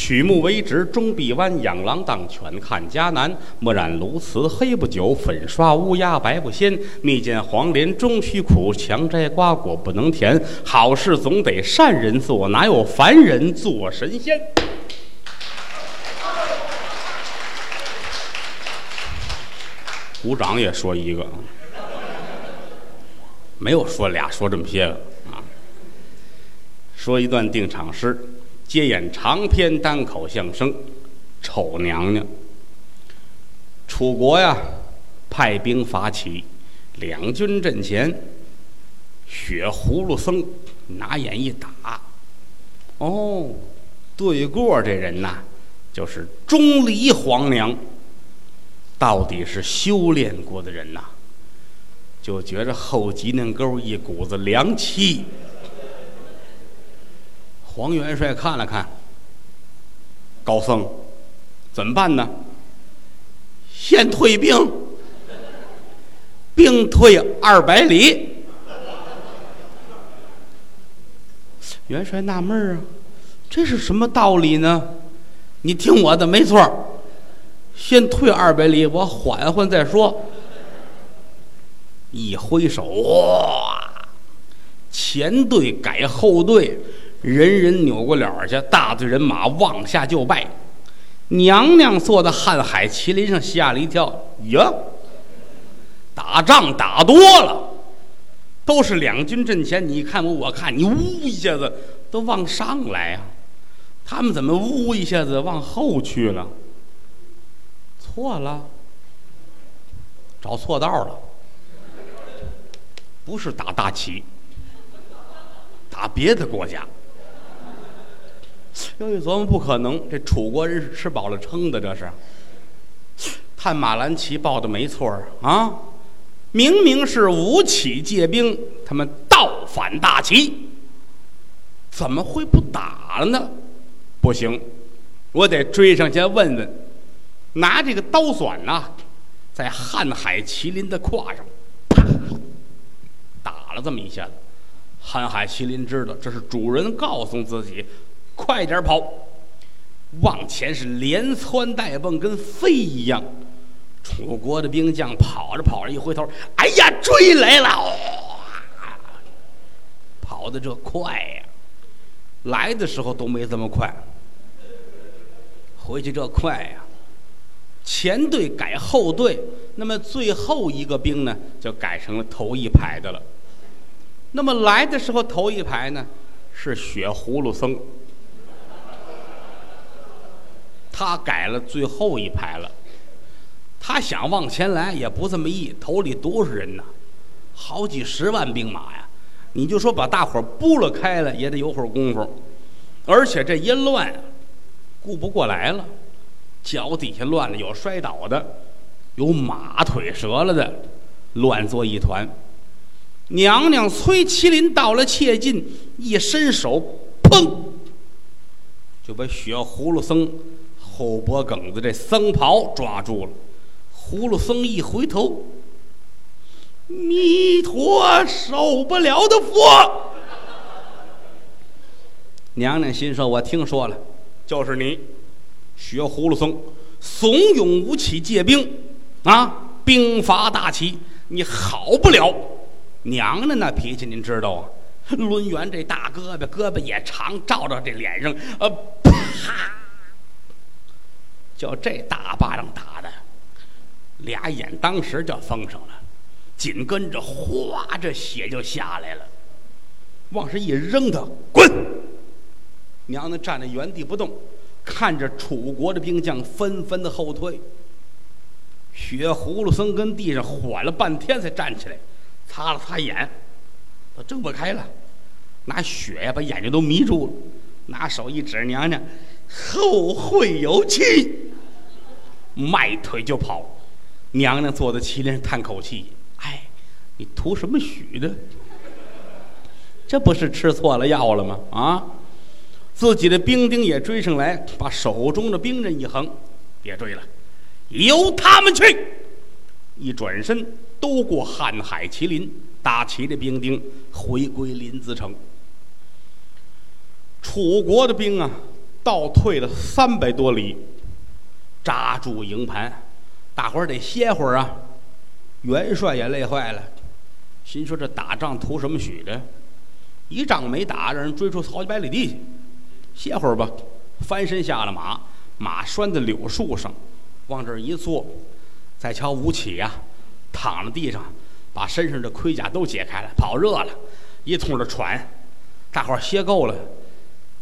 曲目为直，终必弯。养狼当犬看家难。墨染鸬鹚黑不久，粉刷乌鸦白不鲜。蜜饯黄连终须苦，强摘瓜果不能甜。好事总得善人做，哪有凡人做神仙？鼓掌也说一个，没有说俩，说这么些个啊。说一段定场诗，接演长篇单口相声《丑娘娘》。楚国呀，派兵伐齐，两军阵前，血葫芦僧拿眼一打，哦，对过这人呐，就是钟离皇娘。到底是修炼过的人呐，就觉着后脊梁沟一股子凉气。黄元帅看了看，高僧，怎么办呢？先退兵，兵退二百里。元帅纳闷啊，这是什么道理呢？你听我的，没错。先退二百里，我缓缓再说。一挥手，哇！前队改后队，人人扭过脸去，大队人马往下就拜。娘娘坐在瀚海麒麟上，吓了一跳。呀，打仗打多了，都是两军阵前，你看我，我看你，呜一下子都往上来呀。他们怎么呜一下子往后去了？错了，找错道了，不是打大齐，打别的国家。又一琢磨，不可能，这楚国人是吃饱了撑的，这是。探马兰奇报的没错啊，明明是吴起借兵，他们倒反大齐，怎么会不打了呢？不行，我得追上去问问。拿这个刀钻呐，在瀚海麒麟的胯上，啪，打了这么一下子。瀚海麒麟知道这是主人告诉自己，快点跑，往前是连窜带蹦，跟飞一样。楚国的兵将跑着跑着，一回头，哎呀，追来了！跑的这快呀，来的时候都没这么快，回去这快呀。前队改后队，那么最后一个兵呢，就改成了头一排的了。那么来的时候头一排呢，是血葫芦僧，他改了最后一排了。他想往前来也不这么易，头里多少人呢？好几十万兵马呀！你就说把大伙儿拨了开了，也得有会儿功夫，而且这一乱，顾不过来了。脚底下乱了，有摔倒的，有马腿折了的，乱作一团。娘娘崔麒麟到了切近，一伸手，砰，就把血葫芦僧后脖梗子这僧袍抓住了。葫芦僧一回头，弥陀受不了的佛。娘娘心说：“我听说了，就是你。”学葫芦僧怂恿吴起借兵，啊，兵伐大齐，你好不了。娘娘那脾气您知道啊？抡圆这大胳膊，胳膊也长，照着这脸上，呃，啪，就这大巴掌打的，俩眼当时就封上了，紧跟着哗，这血就下来了，往上一扔，他滚。娘娘站在原地不动。看着楚国的兵将纷纷的后退，血葫芦僧跟地上缓了半天才站起来，擦了擦眼，他睁不开了，拿血呀把眼睛都迷住了，拿手一指娘娘，后会有期，迈腿就跑。娘娘坐在麒麟上叹口气：“哎，你图什么许的？这不是吃错了药了吗？啊！”自己的兵丁也追上来，把手中的兵刃一横，别追了，由他们去。一转身，都过瀚海麒麟，打齐的兵丁回归临淄城。楚国的兵啊，倒退了三百多里，扎住营盘，大伙儿得歇会儿啊。元帅也累坏了，心说这打仗图什么许的？一仗没打，让人追出好几百里地去，歇会儿吧。翻身下了马，马拴在柳树上，往这儿一坐。再瞧吴起呀，躺在地上，把身上的盔甲都解开了，跑热了，一通的喘。大伙儿歇够了，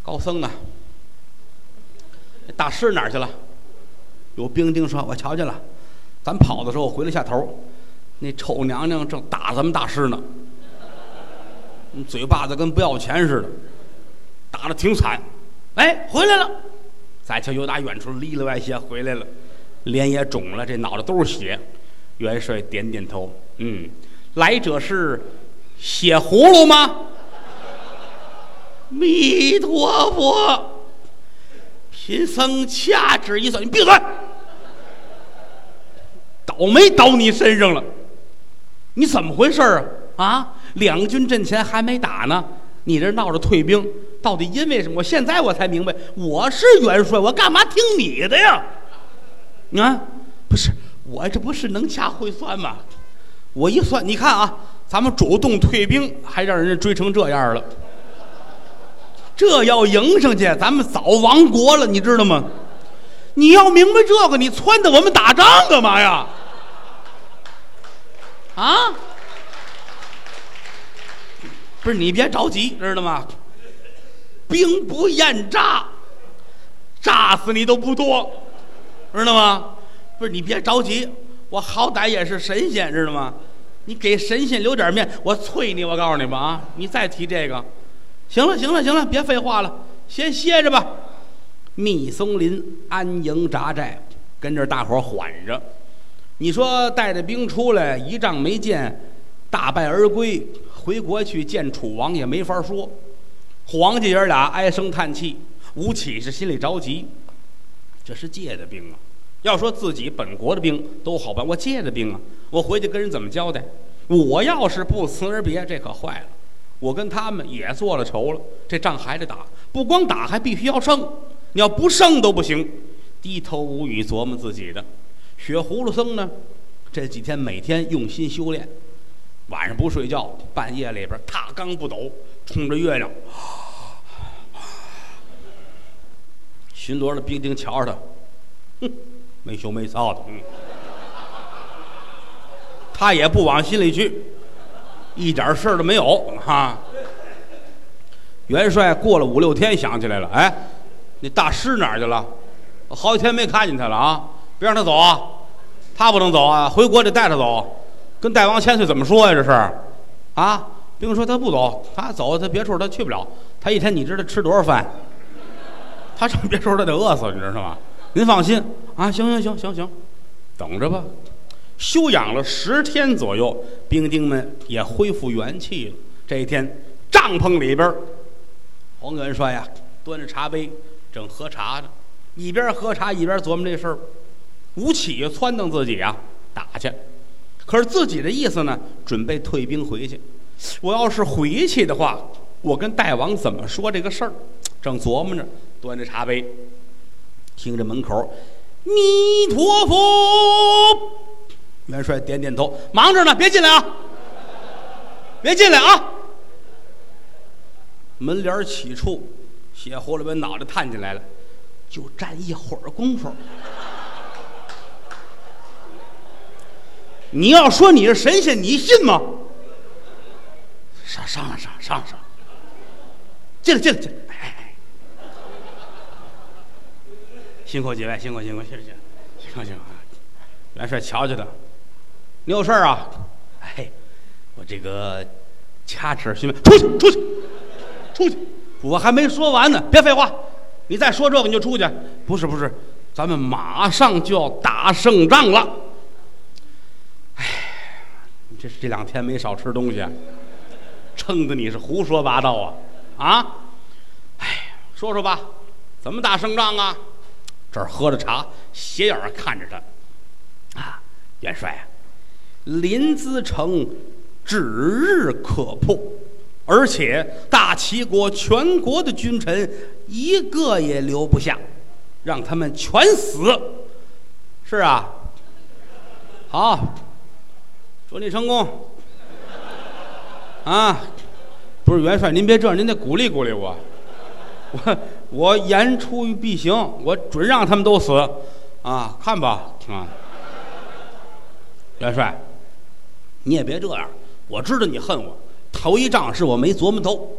高僧呢？大师哪儿去了？有兵丁说：“我瞧见了，咱跑的时候回了下头，那丑娘娘正打咱们大师呢，嘴巴子跟不要钱似的，打的挺惨。哎，回来了。再瞧，又打远处里里外些回来了，脸也肿了，这脑袋都是血。元帅点点头，嗯，来者是血葫芦吗？弥陀佛。”贫僧掐指一算，你闭嘴！倒霉倒你身上了，你怎么回事啊？啊，两军阵前还没打呢，你这闹着退兵，到底因为什么？我现在我才明白，我是元帅，我干嘛听你的呀？啊，不是，我这不是能掐会算吗？我一算，你看啊，咱们主动退兵，还让人家追成这样了。这要迎上去，咱们早亡国了，你知道吗？你要明白这个，你撺掇我们打仗干嘛呀？啊？不是你别着急，知道吗？兵不厌诈，炸死你都不多，知道吗？不是你别着急，我好歹也是神仙，知道吗？你给神仙留点面，我催你，我告诉你吧啊！你再提这个。行了，行了，行了，别废话了，先歇着吧。密松林安营扎寨，跟着大伙儿缓着。你说带着兵出来，一仗没见，大败而归，回国去见楚王也没法说。皇家爷俩唉声叹气，吴起是心里着急。这是借的兵啊！要说自己本国的兵都好办，我借的兵啊，我回去跟人怎么交代？我要是不辞而别，这可坏了。我跟他们也做了仇了，这仗还得打，不光打，还必须要胜。你要不胜都不行。低头无语，琢磨自己的。雪葫芦僧呢，这几天每天用心修炼，晚上不睡觉，半夜里边踏罡不抖，冲着月亮。巡逻的兵丁瞧着他，哼，没羞没臊的，嗯，他也不往心里去。一点事儿都没有哈。元帅过了五六天想起来了，哎，那大师哪儿去了？好几天没看见他了啊！别让他走啊，他不能走啊，回国得带他走。跟大王千岁怎么说呀？这是啊，兵说他不走，他走他别处他去不了。他一天你知道吃多少饭？他上别处他得饿死，你知道吗？您放心啊，行行行行行，等着吧。休养了十天左右，兵丁们也恢复元气了。这一天，帐篷里边，黄元帅呀，端着茶杯正喝茶呢，一边喝茶一边琢磨这事儿。吴起撺掇自己啊，打去，可是自己的意思呢，准备退兵回去。我要是回去的话，我跟大王怎么说这个事儿？正琢磨着，端着茶杯，听着门口，弥陀佛。元帅点点头，忙着呢，别进来啊！别进来啊！门帘起处，血葫芦把脑袋探进来了，就站一会儿功夫。你要说你是神仙，你信吗？上上上上上，进来进来进来！哎，辛苦几位，辛苦辛苦，谢谢谢，辛苦辛苦。元帅瞧瞧他。你有事儿啊？哎，我这个掐指询问，出去，出去，出去！我还没说完呢，别废话，你再说这个你就出去。不是不是，咱们马上就要打胜仗了。哎，你这这两天没少吃东西，撑的你是胡说八道啊啊！哎，说说吧，怎么打胜仗啊？这儿喝着茶，斜眼看着他，啊，元帅啊！临淄城指日可破，而且大齐国全国的君臣一个也留不下，让他们全死。是啊，好，祝你成功。啊，不是元帅，您别这样，您得鼓励鼓励我。我我言出必行，我准让他们都死。啊，看吧，啊，元帅，你也别这样。我知道你恨我，头一仗是我没琢磨透，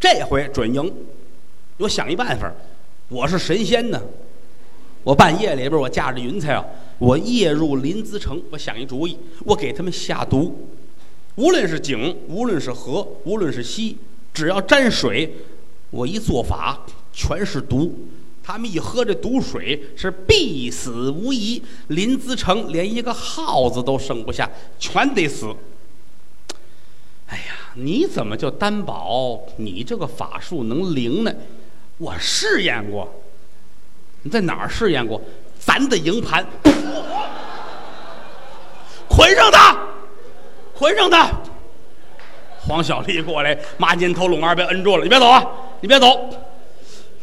这回准赢。我想一办法，我是神仙呢。我半夜里边，我驾着云彩啊，我夜入临淄城。我想一主意，我给他们下毒。无论是井，无论是河，无论是溪，只要沾水，我一做法全是毒。他们一喝这毒水是必死无疑。临淄城连一个耗子都剩不下，全得死。哎呀，你怎么就担保你这个法术能灵呢？我试验过。你在哪儿试验过？咱的营盘，捆上他。捆上他！黄小丽过来，马金头拢二被摁住了。你别走啊！你别走！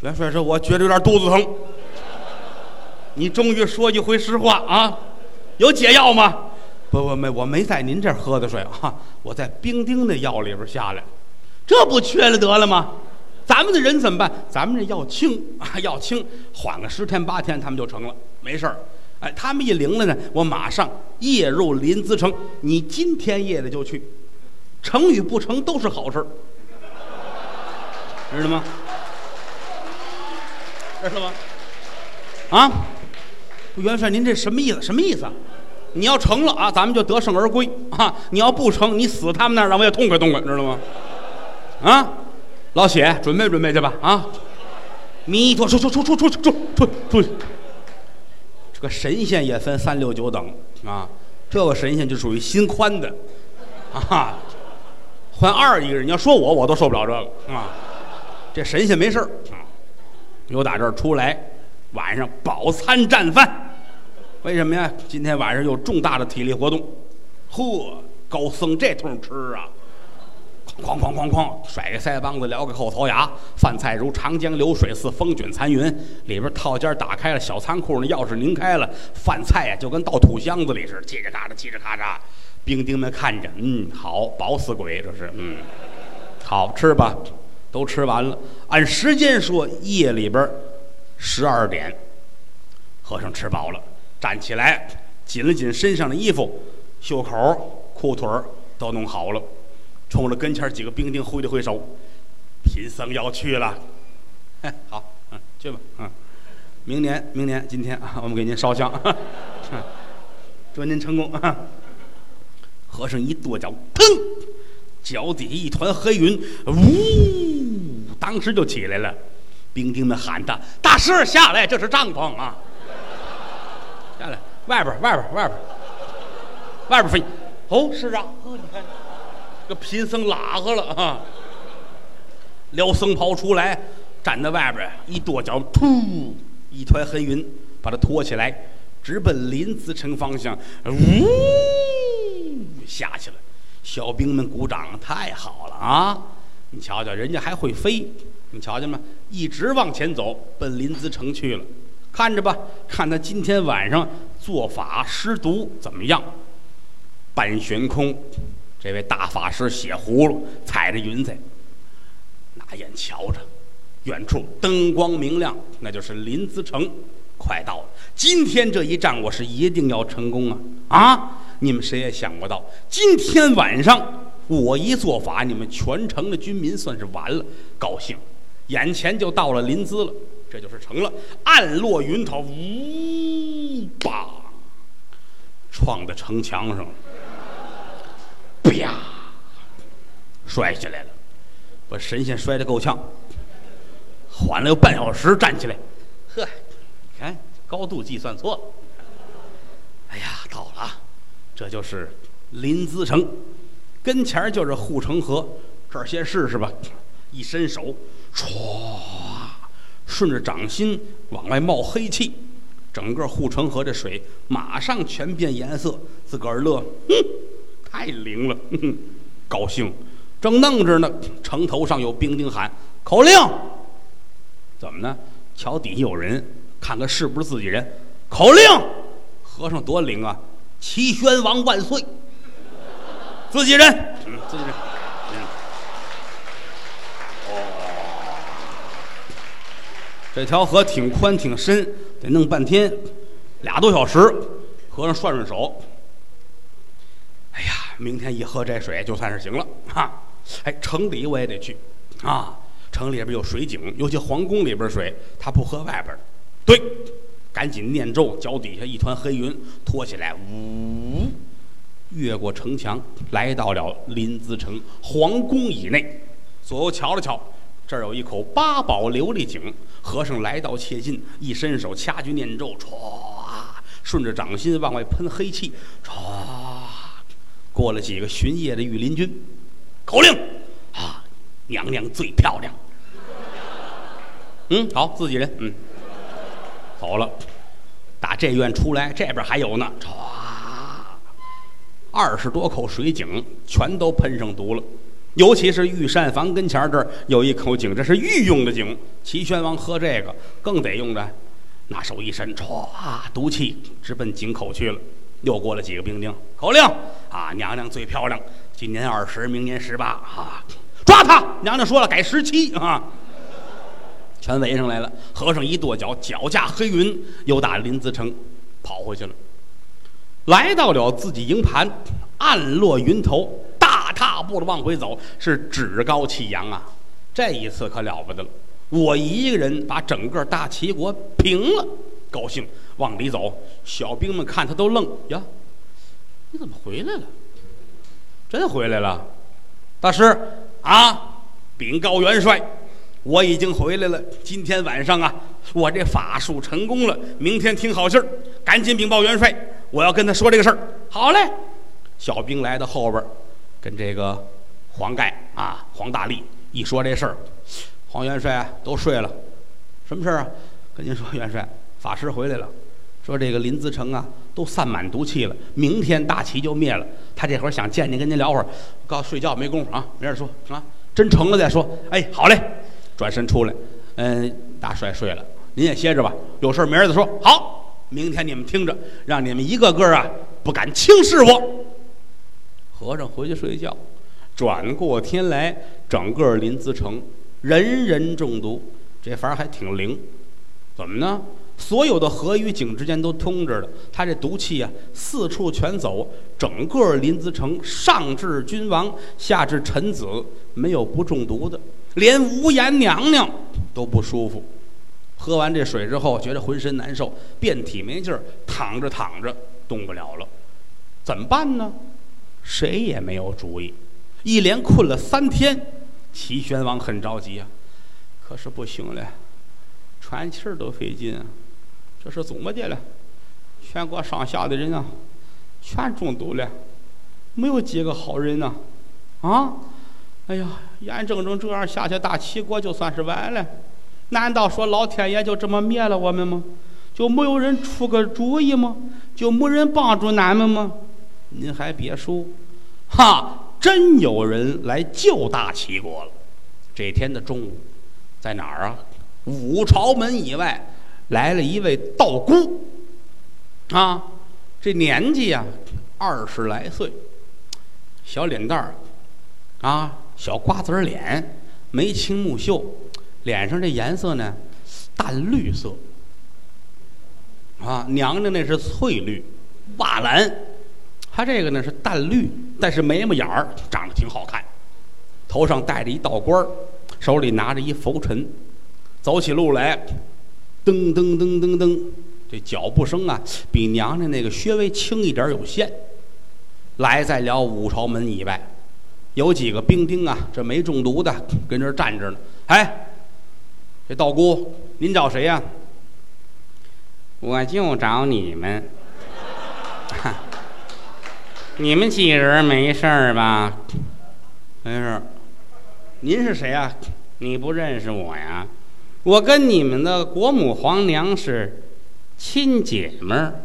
元帅说：“我觉得有点肚子疼。”你终于说一回实话啊！有解药吗？不不没，我没在您这儿喝的水啊，我在冰丁的药里边下来。这不缺了得了吗？咱们的人怎么办？咱们这要轻啊，要轻，缓个十天八天，他们就成了，没事儿。哎，他们一灵了呢，我马上夜入临淄城。你今天夜里就去，成与不成都是好事儿知道吗？知道吗？啊，元帅，您这什么意思？什么意思？你要成了啊，咱们就得胜而归啊；你要不成，你死他们那儿，让我也痛快痛快，知道吗？啊，老谢，准备准备去吧啊！弥陀，出出出出出出出出去。这个神仙也分三六九等啊，这个神仙就属于心宽的，啊，换二一个人，你要说我，我都受不了这个啊。这神仙没事啊，由打这儿出来，晚上饱餐战饭，为什么呀？今天晚上有重大的体力活动，呵，高僧这通吃啊！哐哐哐哐，甩个腮帮子，撩个后槽牙，饭菜如长江流水似风卷残云。里边套间打开了，小仓库那钥匙拧开了，饭菜呀就跟倒土箱子里似的，叽吱嘎喳，叽吱嘎喳。兵丁们看着，嗯，好，饱死鬼，这是，嗯，好吃吧？都吃完了。按时间说，夜里边十二点，和尚吃饱了，站起来，紧了紧身上的衣服，袖口、裤腿都弄好了。冲着跟前几个兵丁挥了挥手，贫僧要去了。哎，好，嗯，去吧，嗯，明年，明年，今天啊，我们给您烧香，祝您成功。和尚一跺脚，腾，脚底下一团黑云，呜，当时就起来了。兵丁们喊他：“大师下来，这是帐篷啊！”下来，外边，外边，外边，外边飞。哦，是啊，呵，你看。这贫僧拉和了啊！撩僧袍出来，站在外边一跺脚，噗，一团黑云把他拖起来，直奔临淄城方向，呜，下去了。小兵们鼓掌，太好了啊！你瞧瞧，人家还会飞，你瞧见吗？一直往前走，奔临淄城去了。看着吧，看他今天晚上做法施毒怎么样？半悬空。这位大法师写葫芦，踩着云彩，拿眼瞧着，远处灯光明亮，那就是临淄城，快到了。今天这一仗，我是一定要成功啊！啊，你们谁也想不到，今天晚上我一做法，你们全城的军民算是完了，高兴，眼前就到了临淄了，这就是成了。暗落云头，呜，吧，撞在城墙上了。啪！摔下来了，把神仙摔得够呛。缓了有半小时，站起来，呵，你看高度计算错了。哎呀，到了，这就是临淄城，跟前就是护城河，这儿先试试吧。一伸手，唰，顺着掌心往外冒黑气，整个护城河这水马上全变颜色，自个儿乐，哼。太灵了，高兴，正弄着呢，城头上有兵丁喊口令，怎么呢？桥底下有人，看看是不是自己人。口令，和尚多灵啊！齐宣王万岁！自己人，嗯，自己人。哦，这条河挺宽挺深，得弄半天，俩多小时。和尚涮涮手，明天一喝这水就算是行了哈。哎，城里我也得去啊，城里边有水井，尤其皇宫里边水，他不喝外边。对，赶紧念咒，脚底下一团黑云拖起来，呜，越过城墙，来到了临淄城皇宫以内。左右瞧了瞧，这儿有一口八宝琉璃井。和尚来到切近，一伸手掐诀念咒，唰。顺着掌心往外喷黑气，唰，过了几个巡夜的御林军，口令啊，娘娘最漂亮。嗯，好，自己人，嗯，走了，打这院出来，这边还有呢，唰，二十多口水井全都喷上毒了，尤其是御膳房跟前这儿有一口井，这是御用的井，齐宣王喝这个更得用着。拿手一伸，唰，毒气直奔井口去了。又过了几个兵丁，口令啊，娘娘最漂亮，今年二十，明年十八啊，抓他！娘娘说了，改十七啊，全围上来了。和尚一跺脚，脚架黑云，又打临淄城跑回去了。来到了自己营盘，暗落云头，大踏步的往回走，是趾高气扬啊。这一次可了不得了。我一个人把整个大齐国平了，高兴往里走。小兵们看他都愣呀，你怎么回来了？真回来了，大师啊！禀告元帅，我已经回来了。今天晚上啊，我这法术成功了。明天听好信儿，赶紧禀报元帅，我要跟他说这个事儿。好嘞，小兵来到后边，跟这个黄盖啊、黄大力一说这事儿。黄元帅都睡了，什么事儿啊？跟您说，元帅，法师回来了，说这个临淄城啊都散满毒气了，明天大旗就灭了。他这会儿想见您，跟您聊会儿。告睡觉没工夫啊，没事说啊，真成了再说。哎，好嘞，转身出来，嗯，大帅睡了，您也歇着吧，有事明儿再说。好，明天你们听着，让你们一个个啊不敢轻视我。和尚回去睡觉，转过天来，整个临淄城。人人中毒，这法儿还挺灵，怎么呢？所有的河与井之间都通着的，他这毒气啊，四处全走，整个临淄城上至君王，下至臣子，没有不中毒的，连无颜娘娘都不舒服。喝完这水之后，觉得浑身难受，遍体没劲儿，躺着躺着动不了了，怎么办呢？谁也没有主意，一连困了三天。齐宣王很着急啊，可是不行了，喘气儿都费劲啊！这是怎么的了？全国上下的人啊，全中毒了，没有几个好人呐！啊！哎呀，眼睁睁这样下去，大齐国就算是完了。难道说老天爷就这么灭了我们吗？就没有人出个主意吗？就没人帮助俺们吗？您还别说，哈！真有人来救大齐国了。这天的中午，在哪儿啊？五朝门以外来了一位道姑。啊，这年纪呀，二十来岁，小脸蛋儿，啊，小瓜子脸，眉清目秀，脸上这颜色呢，淡绿色。啊，娘娘那是翠绿，瓦蓝。她这个呢是淡绿，但是眉毛眼儿长得挺好看，头上戴着一道冠儿，手里拿着一拂尘，走起路来，噔噔噔噔噔，这脚步声啊，比娘娘那个稍微轻一点有限。来在了五朝门以外，有几个兵丁啊，这没中毒的跟这儿站着呢。哎，这道姑，您找谁呀？我就找你们。你们几人没事儿吧？没事。您是谁呀？你不认识我呀？我跟你们的国母皇娘是亲姐们儿，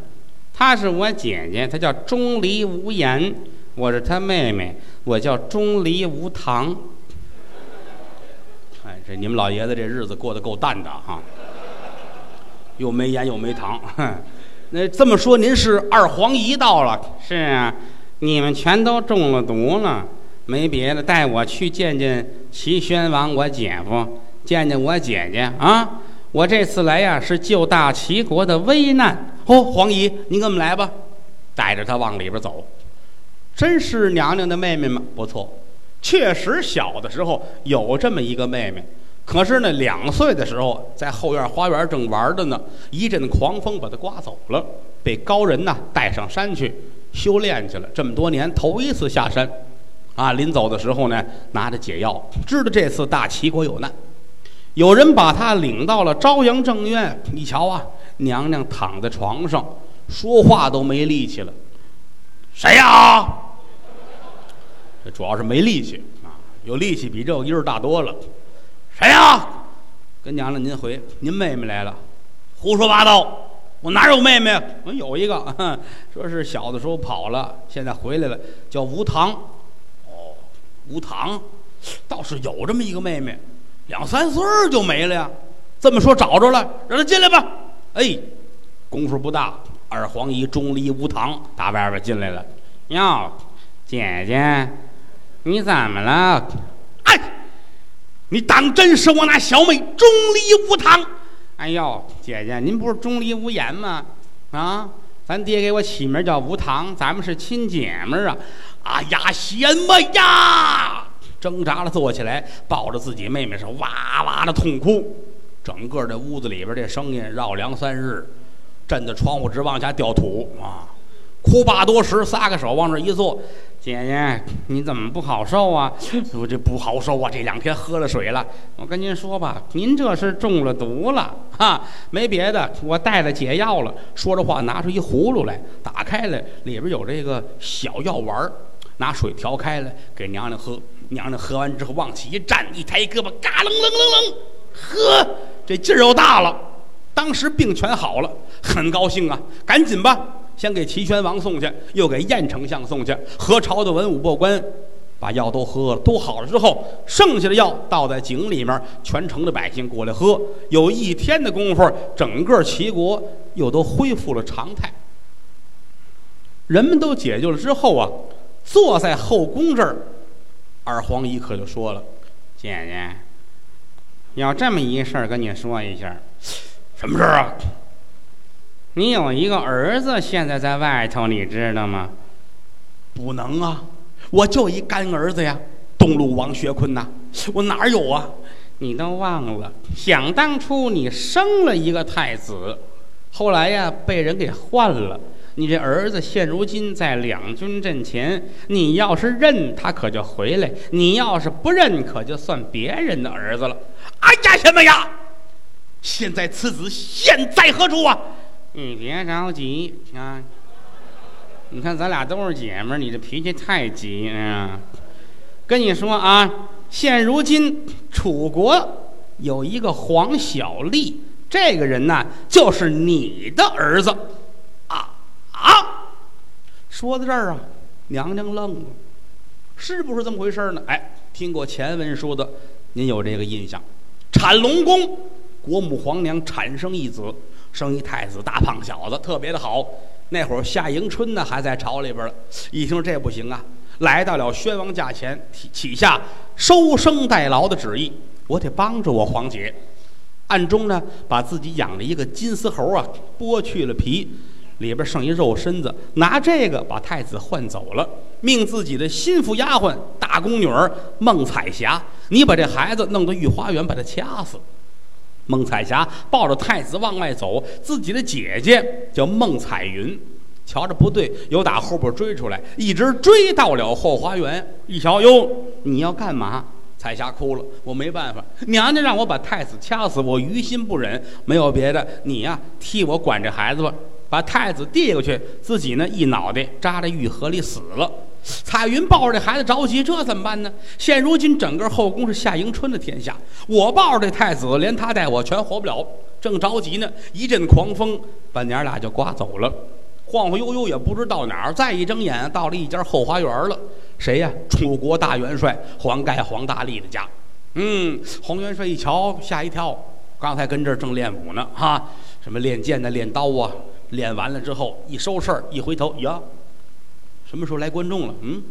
她是我姐姐，她叫钟离无言。我是她妹妹，我叫钟离无糖。哎，这你们老爷子这日子过得够淡的哈，又没盐又没糖。哼 那这么说，您是二黄姨到了？是啊，你们全都中了毒了。没别的，带我去见见齐宣王我姐夫，见见我姐姐啊！我这次来呀，是救大齐国的危难。哦，黄姨，您跟我们来吧，带着他往里边走。真是娘娘的妹妹吗？不错，确实小的时候有这么一个妹妹。可是呢，两岁的时候在后院花园正玩着呢，一阵狂风把她刮走了，被高人呐带上山去修炼去了。这么多年头一次下山。啊，临走的时候呢，拿着解药，知道这次大齐国有难，有人把他领到了朝阳正院。一瞧啊，娘娘躺在床上，说话都没力气了。谁呀？这主要是没力气啊，有力气比这个音儿大多了。谁呀？跟娘娘您回，您妹妹来了。胡说八道！我哪有妹妹？我有一个，说是小的时候跑了，现在回来了，叫吴唐。无糖，倒是有这么一个妹妹，两三岁就没了呀。这么说找着了，让他进来吧。哎，功夫不大，二黄姨钟离无堂打外边进来了。哟，姐姐，你怎么了？哎，你当真是我那小妹钟离无堂？哎呦，姐姐，您不是钟离无言吗？啊，咱爹给我起名叫无堂，咱们是亲姐们啊。哎呀，什么呀！挣扎着坐起来，抱着自己妹妹是哇哇的痛哭。整个这屋子里边这声音绕梁三日，震得窗户直往下掉土啊！哭罢多时，撒个手往这一坐，姐姐你怎么不好受啊？我这不好受啊！这两天喝了水了。我跟您说吧，您这是中了毒了哈！没别的，我带了解药了。说着话，拿出一葫芦来，打开了，里边有这个小药丸。拿水调开了，给娘娘喝。娘娘喝完之后，往起一站，一抬胳膊，嘎楞楞楞楞，呵，这劲儿又大了。当时病全好了，很高兴啊！赶紧吧，先给齐宣王送去，又给燕丞相送去。何朝的文武百官把药都喝了，都好了之后，剩下的药倒在井里面，全城的百姓过来喝。有一天的功夫，整个齐国又都恢复了常态。人们都解救了之后啊。坐在后宫这儿，二皇姨可就说了：“姐姐，要这么一事儿跟你说一下，什么事儿啊？你有一个儿子，现在在外头，你知道吗？不能啊，我就一干儿子呀，东路王学坤呐，我哪有啊？你都忘了，想当初你生了一个太子，后来呀被人给换了。”你这儿子现如今在两军阵前，你要是认他，可就回来；你要是不认，可就算别人的儿子了。哎呀，什么呀？现在此子现在何处啊？你别着急啊！你看咱俩都是姐们儿，你这脾气太急啊！跟你说啊，现如今楚国有一个黄小丽，这个人呢，就是你的儿子。啊！说到这儿啊，娘娘愣了，是不是这么回事呢？哎，听过前文说的，您有这个印象？产龙宫国母皇娘产生一子，生一太子，大胖小子，特别的好。那会儿夏迎春呢还在朝里边了，一听这不行啊，来到了宣王驾前，起起下收生代劳的旨意，我得帮着我皇姐。暗中呢，把自己养的一个金丝猴啊剥去了皮。里边剩一肉身子，拿这个把太子换走了，命自己的心腹丫鬟大宫女儿孟彩霞，你把这孩子弄到御花园，把他掐死。孟彩霞抱着太子往外走，自己的姐姐叫孟彩云，瞧着不对，又打后边追出来，一直追到了后花园。一瞧，哟，你要干嘛？彩霞哭了，我没办法，娘娘让我把太子掐死，我于心不忍，没有别的，你呀，替我管这孩子吧。把太子递过去，自己呢一脑袋扎在玉河里死了。彩云抱着这孩子着急，这怎么办呢？现如今整个后宫是夏迎春的天下，我抱着这太子，连他带我全活不了。正着急呢，一阵狂风把娘俩就刮走了。晃晃悠悠也不知到哪儿。再一睁眼，到了一家后花园了。谁呀？楚国大元帅黄盖、黄大力的家。嗯，黄元帅一瞧，吓一跳。刚才跟这儿正练武呢，哈，什么练剑呢，练刀啊。练完了之后，一收事儿，一回头，呀，什么时候来观众了？嗯，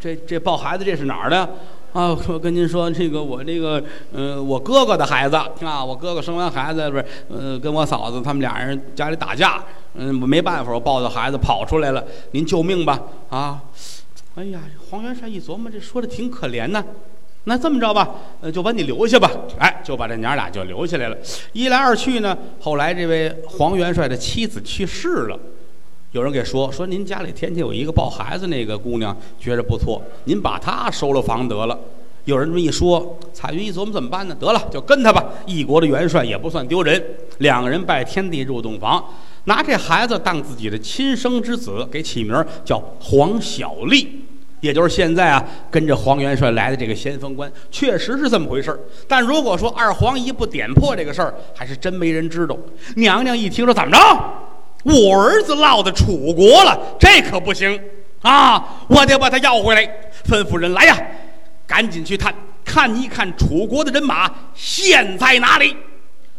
这这抱孩子，这是哪儿的？啊，我跟您说，这个我这个，嗯，我哥哥的孩子啊，我哥哥生完孩子不是，呃，跟我嫂子他们俩人家里打架，嗯，没办法，我抱着孩子跑出来了，您救命吧！啊，哎呀，黄元帅一琢磨，这说的挺可怜呢。那这么着吧，呃，就把你留下吧。哎，就把这娘俩就留下来了。一来二去呢，后来这位黄元帅的妻子去世了，有人给说说您家里天天有一个抱孩子那个姑娘，觉着不错，您把她收了房得了。有人这么一说，彩云一琢磨怎么办呢？得了，就跟他吧。一国的元帅也不算丢人。两个人拜天地入洞房，拿这孩子当自己的亲生之子，给起名叫黄小丽。也就是现在啊，跟着黄元帅来的这个先锋官，确实是这么回事但如果说二皇一不点破这个事儿，还是真没人知道。娘娘一听说怎么着，我儿子落在楚国了，这可不行啊！我得把他要回来。吩咐人来呀，赶紧去探看一看楚国的人马现在哪里。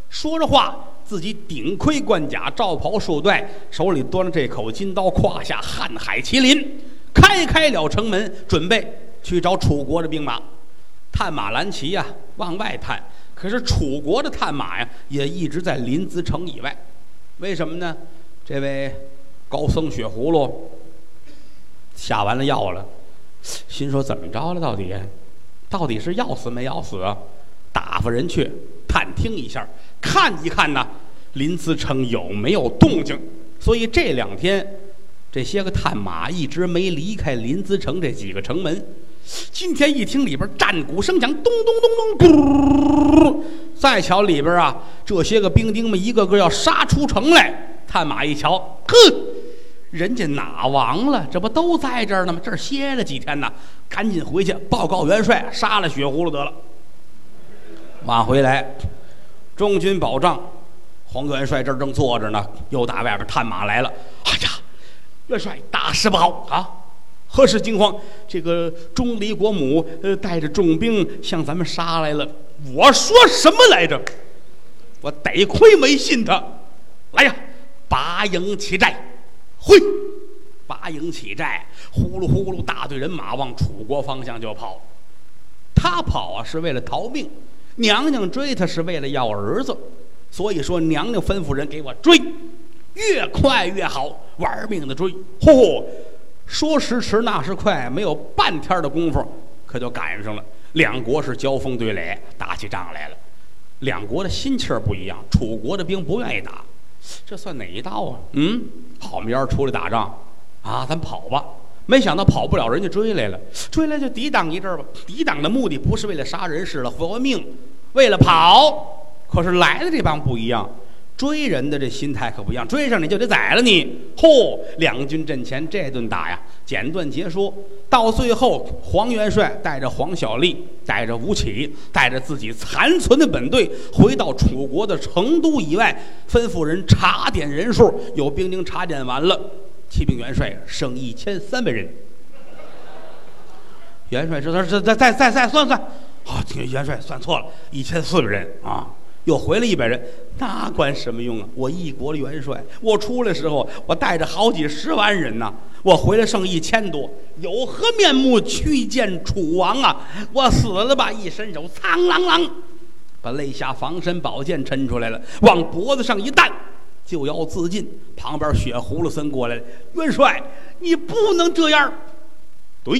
说着话，自己顶盔贯甲，罩袍束带，手里端着这口金刀，胯下瀚海麒麟。开开了城门，准备去找楚国的兵马，探马蓝旗呀，往外探。可是楚国的探马呀，也一直在临淄城以外。为什么呢？这位高僧血葫芦下完了药了，心说怎么着了？到底到底是要死没要死啊？打发人去探听一下，看一看呢，临淄城有没有动静。所以这两天。这些个探马一直没离开临淄城这几个城门，今天一听里边战鼓声响，咚咚咚咚，咕！再瞧里边啊，这些个兵丁们一个个要杀出城来。探马一瞧，哼，人家哪亡了？这不都在这儿呢吗？这儿歇了几天呢，赶紧回去报告元帅，杀了血葫芦得了。往回来，中军保障，黄元帅这儿正坐着呢，又打外边探马来了。哎呀！元帅，大事不好啊！何事惊慌？这个钟离国母呃带着重兵向咱们杀来了。我说什么来着？我得亏没信他。来呀，拔营起寨！会，拔营起寨，呼噜呼噜，大队人马往楚国方向就跑。他跑啊是为了逃命，娘娘追他是为了要儿子。所以说，娘娘吩咐人给我追。越快越好，玩命的追！嚯嚯，说时迟，那时快，没有半天的功夫，可就赶上了。两国是交锋对垒，打起仗来了。两国的心气儿不一样，楚国的兵不愿意打，这算哪一道啊？嗯，好，明儿出来打仗啊，咱跑吧。没想到跑不了，人家追来了，追来就抵挡一阵吧。抵挡的目的不是为了杀人，是了活命，为了跑。可是来的这帮不一样。追人的这心态可不一样，追上你就得宰了你。嚯，两军阵前这顿打呀，简短截说。到最后，黄元帅带着黄小丽，带着吴起，带着自己残存的本队，回到楚国的成都以外，吩咐人查点人数。有兵丁查点完了，启禀元帅，剩一千三百人。元帅这再再再再再算算，好，元帅算错了，一千四百人啊。又回来一百人，那管什么用啊？我一国的元帅，我出来时候我带着好几十万人呐，我回来剩一千多，有何面目去见楚王啊？我死了吧！一伸手，苍啷啷，把肋下防身宝剑抻出来了，往脖子上一担，就要自尽。旁边血葫芦僧过来了，元帅，你不能这样。对。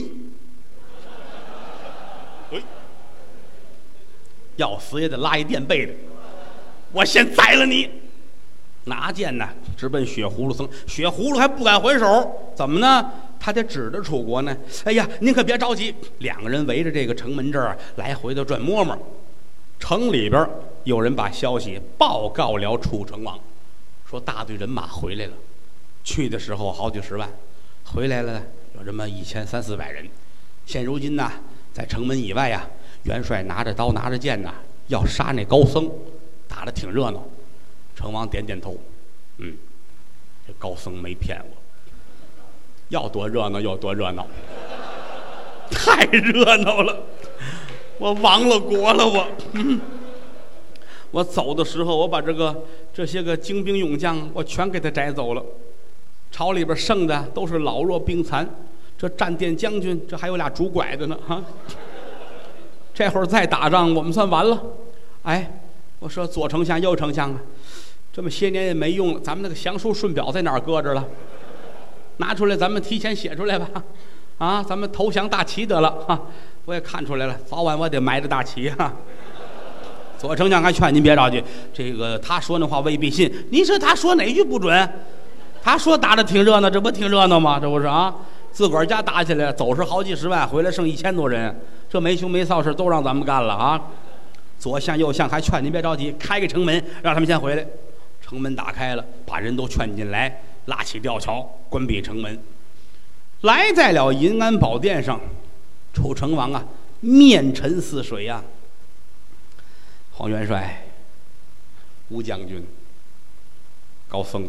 对。要死也得拉一垫背的。我先宰了你！拿剑呢，直奔血葫芦僧。血葫芦还不敢还手，怎么呢？他得指着楚国呢。哎呀，您可别着急。两个人围着这个城门这儿来回的转摸摸。城里边有人把消息报告了楚成王，说大队人马回来了。去的时候好几十万，回来了有这么一千三四百人。现如今呢，在城门以外呀，元帅拿着刀拿着剑呢，要杀那高僧。打的挺热闹，成王点点头，嗯，这高僧没骗我，要多热闹有多热闹，太热闹了，我亡了国了我。我走的时候，我把这个这些个精兵勇将，我全给他摘走了。朝里边剩的都是老弱病残，这战殿将军这还有俩拄拐的呢哈。这会儿再打仗，我们算完了。哎，我说左丞相、右丞相啊，这么些年也没用了，咱们那个降书顺表在哪儿搁着了？拿出来，咱们提前写出来吧。啊，咱们投降大齐得了哈。我也看出来了，早晚我得埋着大齐哈。左丞相还劝您别着急，这个他说那话未必信。您说他说哪句不准？他说打的挺热闹，这不挺热闹吗？这不是啊？自个儿家打起来，走是好几十万，回来剩一千多人，这没羞没臊事都让咱们干了啊！左相右相还劝您别着急，开个城门，让他们先回来。城门打开了，把人都劝进来，拉起吊桥，关闭城门。来在了银安宝殿上，楚成王啊，面沉似水呀、黄元帅、吴将军、高僧，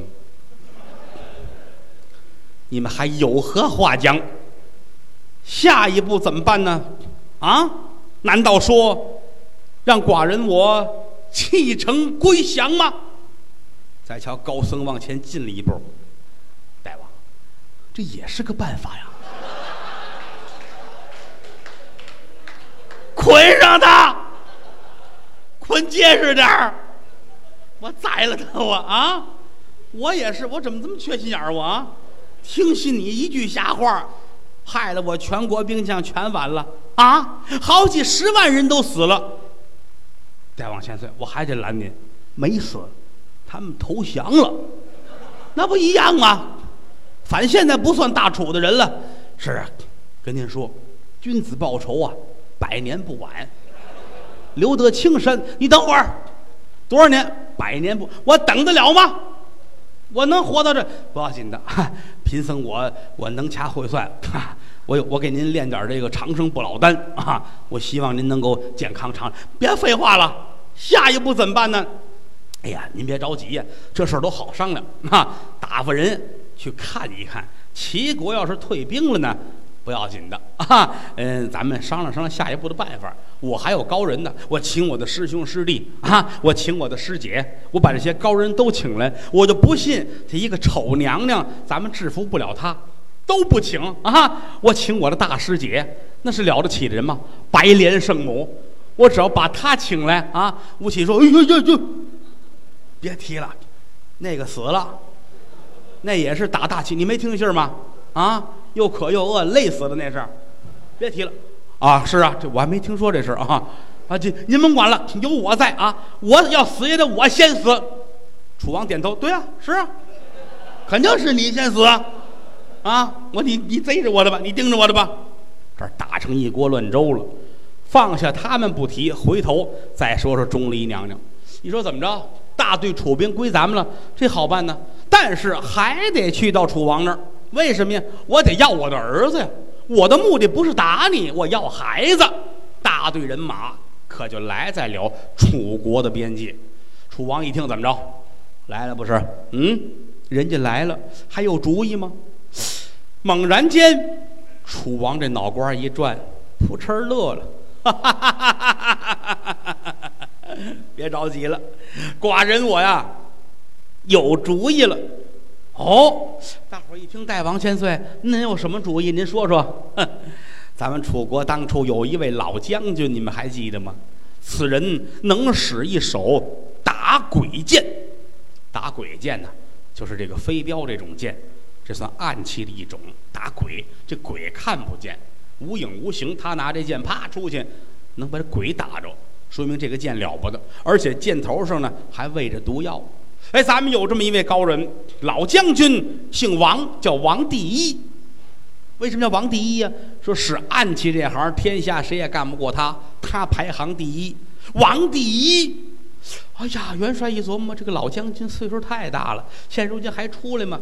你们还有何话讲？下一步怎么办呢？啊？难道说让寡人我弃城归降吗？再瞧高僧往前进了一步，大王，这也是个办法呀！捆上他，捆结实点儿，我宰了他我啊！我也是，我怎么这么缺心眼儿我啊？听信你一句瞎话，害得我全国兵将全完了啊！好几十万人都死了。大王千岁，我还得拦您，没死，他们投降了，那不一样吗？反现在不算大楚的人了。是啊，跟您说，君子报仇啊，百年不晚。留得青山，你等会儿，多少年？百年不，我等得了吗？我能活到这不要紧的，贫僧我我能掐会算，我我给您练点这个长生不老丹啊！我希望您能够健康长。别废话了，下一步怎么办呢？哎呀，您别着急呀，这事儿都好商量啊！打发人去看一看，齐国要是退兵了呢，不要紧的啊。嗯，咱们商量商量下一步的办法。我还有高人呢，我请我的师兄师弟啊，我请我的师姐，我把这些高人都请来，我就不信这一个丑娘娘咱们制服不了她。都不请啊！我请我的大师姐，那是了得起的人吗？白莲圣母，我只要把她请来啊！吴起说：“哎呦呦呦，别提了，那个死了，那也是打大旗，你没听信吗？啊，又渴又饿，累死了那是，别提了啊！是啊，这我还没听说这事啊啊！这您甭管了，有我在啊！我要死也得我先死。楚王点头，对啊，是啊，肯定是你先死啊！我你你贼着我的吧，你盯着我的吧，这儿打成一锅乱粥了。放下他们不提，回头再说说钟离娘娘。你说怎么着？大队楚兵归咱们了，这好办呢。但是还得去到楚王那儿，为什么呀？我得要我的儿子呀！我的目的不是打你，我要孩子。大队人马可就来在了楚国的边界。楚王一听，怎么着？来了不是？嗯，人家来了，还有主意吗？猛然间，楚王这脑瓜一转，扑哧乐了，别着急了，寡人我呀有主意了。哦，大伙儿一听，大王千岁，您有什么主意？您说说。咱们楚国当初有一位老将军，你们还记得吗？此人能使一手打鬼剑，打鬼剑呢，就是这个飞镖这种剑。这算暗器的一种，打鬼，这鬼看不见，无影无形，他拿这剑啪出去，能把这鬼打着，说明这个剑了不得，而且剑头上呢还喂着毒药。哎，咱们有这么一位高人，老将军，姓王，叫王第一。为什么叫王第一呀？说使暗器这行，天下谁也干不过他，他排行第一，王第一。哎呀，元帅一琢磨，这个老将军岁数太大了，现如今还出来吗？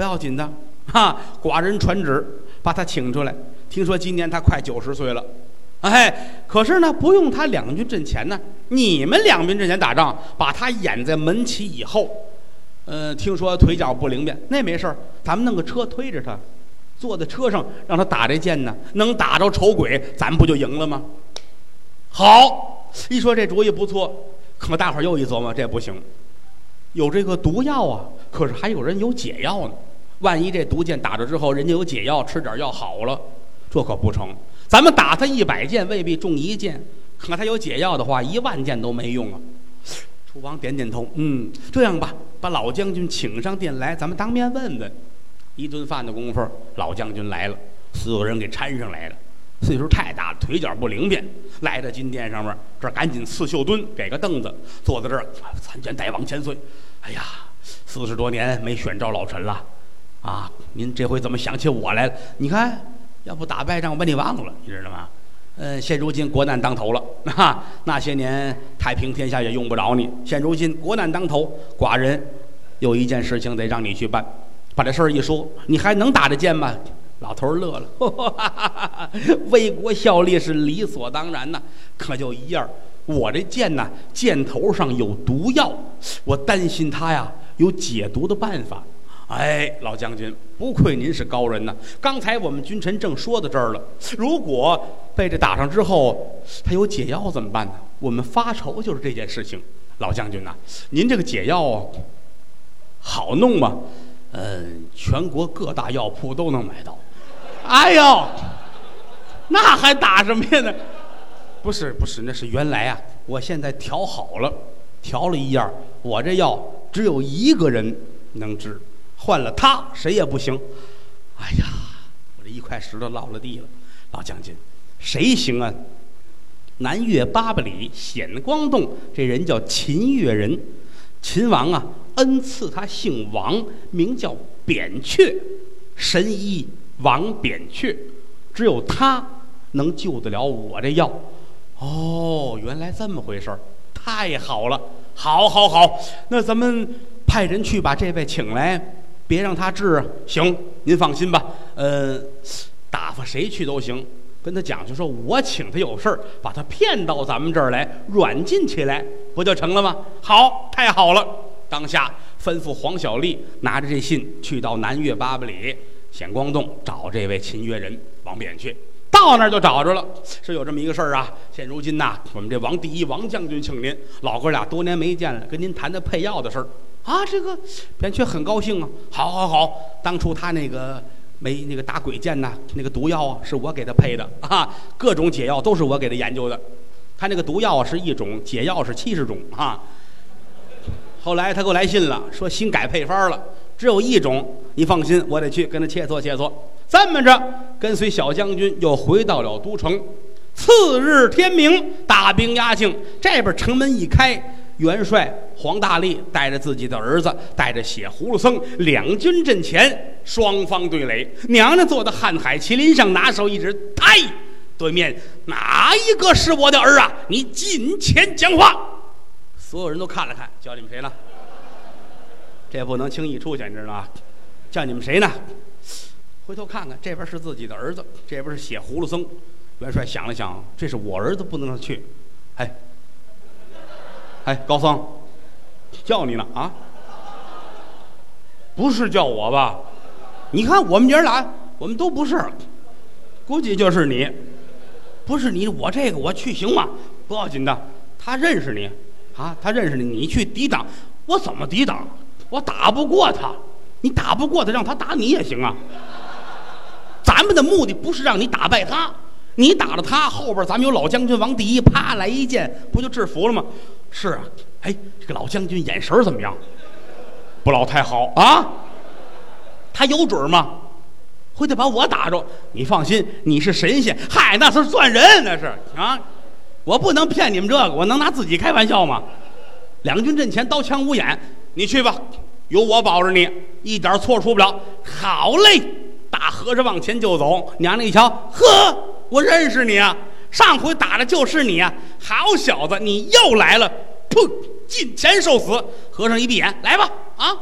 不要紧的，哈！寡人传旨把他请出来。听说今年他快九十岁了，哎，可是呢，不用他两军阵前呢，你们两军阵前打仗，把他掩在门旗以后。呃，听说腿脚不灵便，那没事儿，咱们弄个车推着他，坐在车上让他打这箭呢，能打着丑鬼，咱不就赢了吗？好，一说这主意不错，可大伙儿又一琢磨，这不行，有这个毒药啊，可是还有人有解药呢。万一这毒箭打着之后，人家有解药，吃点药好了，这可不成。咱们打他一百箭，未必中一箭；可他有解药的话，一万箭都没用啊。楚王点点头，嗯，这样吧，把老将军请上殿来，咱们当面问问。一顿饭的功夫，老将军来了，所有人给搀上来了。岁数太大了，腿脚不灵便，来到金殿上面，这赶紧刺绣墩，给个凳子，坐在这儿，参见大王千岁。哎呀，四十多年没选召老臣了。啊，您这回怎么想起我来了？你看，要不打败仗，我把你忘了，你知道吗？嗯，现如今国难当头了，哈，那些年太平天下也用不着你。现如今国难当头，寡人有一件事情得让你去办。把这事儿一说，你还能打得剑吗？老头乐了，为国效力是理所当然呐。可就一样，我这剑呢，剑头上有毒药，我担心他呀有解毒的办法。哎，老将军，不愧您是高人呐！刚才我们君臣正说到这儿了，如果被这打上之后，他有解药怎么办呢？我们发愁就是这件事情。老将军呐，您这个解药好弄吗？嗯，全国各大药铺都能买到。哎呦，那还打什么呀呢？不是不是，那是原来啊，我现在调好了，调了一样，我这药只有一个人能治。换了他，谁也不行。哎呀，我这一块石头落了地了。老将军，谁行啊？南岳八百里显光洞这人叫秦越人，秦王啊，恩赐他姓王，名叫扁鹊，神医王扁鹊，只有他能救得了我这药。哦，原来这么回事儿，太好了！好，好，好，那咱们派人去把这位请来。别让他治啊，行，您放心吧。呃，打发谁去都行，跟他讲，就说我请他有事儿，把他骗到咱们这儿来，软禁起来，不就成了吗？好，太好了。当下吩咐黄小丽拿着这信去到南岳八百里显光洞找这位秦越人王扁去。到那儿就找着了，是有这么一个事儿啊。现如今呐，我们这王第一王将军请您，老哥俩多年没见了，跟您谈谈配药的事儿。啊，这个扁鹊很高兴啊！好，好，好！当初他那个没那个打鬼箭呐，那个毒药啊，是我给他配的啊。各种解药都是我给他研究的。他那个毒药啊是一种，解药是七十种啊。后来他给我来信了，说新改配方了，只有一种。你放心，我得去跟他切磋切磋。这么着，跟随小将军又回到了都城。次日天明，大兵压境，这边城门一开。元帅黄大力带着自己的儿子，带着血葫芦僧，两军阵前，双方对垒。娘娘坐在瀚海麒麟上，拿手一指：“太，对面哪一个是我的儿啊？你近前讲话。”所有人都看了看，叫你们谁呢？这不能轻易出去，你知道吗？叫你们谁呢？回头看看，这边是自己的儿子，这边是血葫芦僧。元帅想了想，这是我儿子，不能让他去。哎。哎，高僧，叫你呢啊！不是叫我吧？你看我们爷俩，我们都不是，估计就是你。不是你，我这个我去行吗？不要紧的，他认识你，啊，他认识你，你去抵挡，我怎么抵挡？我打不过他，你打不过他，让他打你也行啊。咱们的目的不是让你打败他。你打了他，后边咱们有老将军王第一，啪来一剑，不就制服了吗？是啊，哎，这个老将军眼神怎么样？不老太好啊。他有准吗？回头把我打着。你放心，你是神仙。嗨，那是算人，那是啊。我不能骗你们这个，我能拿自己开玩笑吗？两军阵前，刀枪无眼，你去吧，有我保着你，一点错出不了。好嘞，大和尚往前就走。娘娘一瞧，呵。我认识你啊，上回打的就是你啊！好小子，你又来了！砰，近前受死。和尚一闭眼，来吧，啊！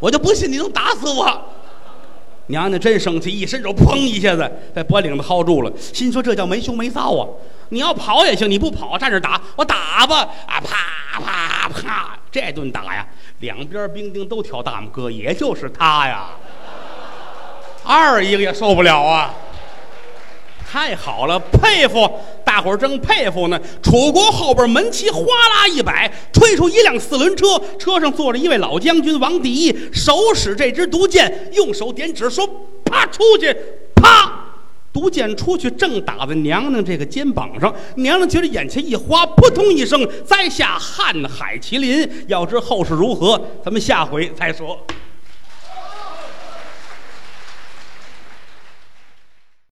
我就不信你能打死我。娘娘真生气，一伸手，砰一下子在脖领子薅住了，心说这叫没羞没臊啊！你要跑也行，你不跑，站着打，我打吧！啊，啪啪。啪啪，这顿打呀，两边兵丁都挑大拇哥，也就是他呀，二一个也受不了啊。太好了，佩服！大伙儿正佩服呢。楚国后边门旗哗啦一摆，推出一辆四轮车，车上坐着一位老将军王第一，手使这支毒箭，用手点指说：“啪，出去！”啪，毒箭出去，正打在娘娘这个肩膀上。娘娘觉得眼前一花，扑通一声栽下瀚海麒麟。要知后事如何，咱们下回再说。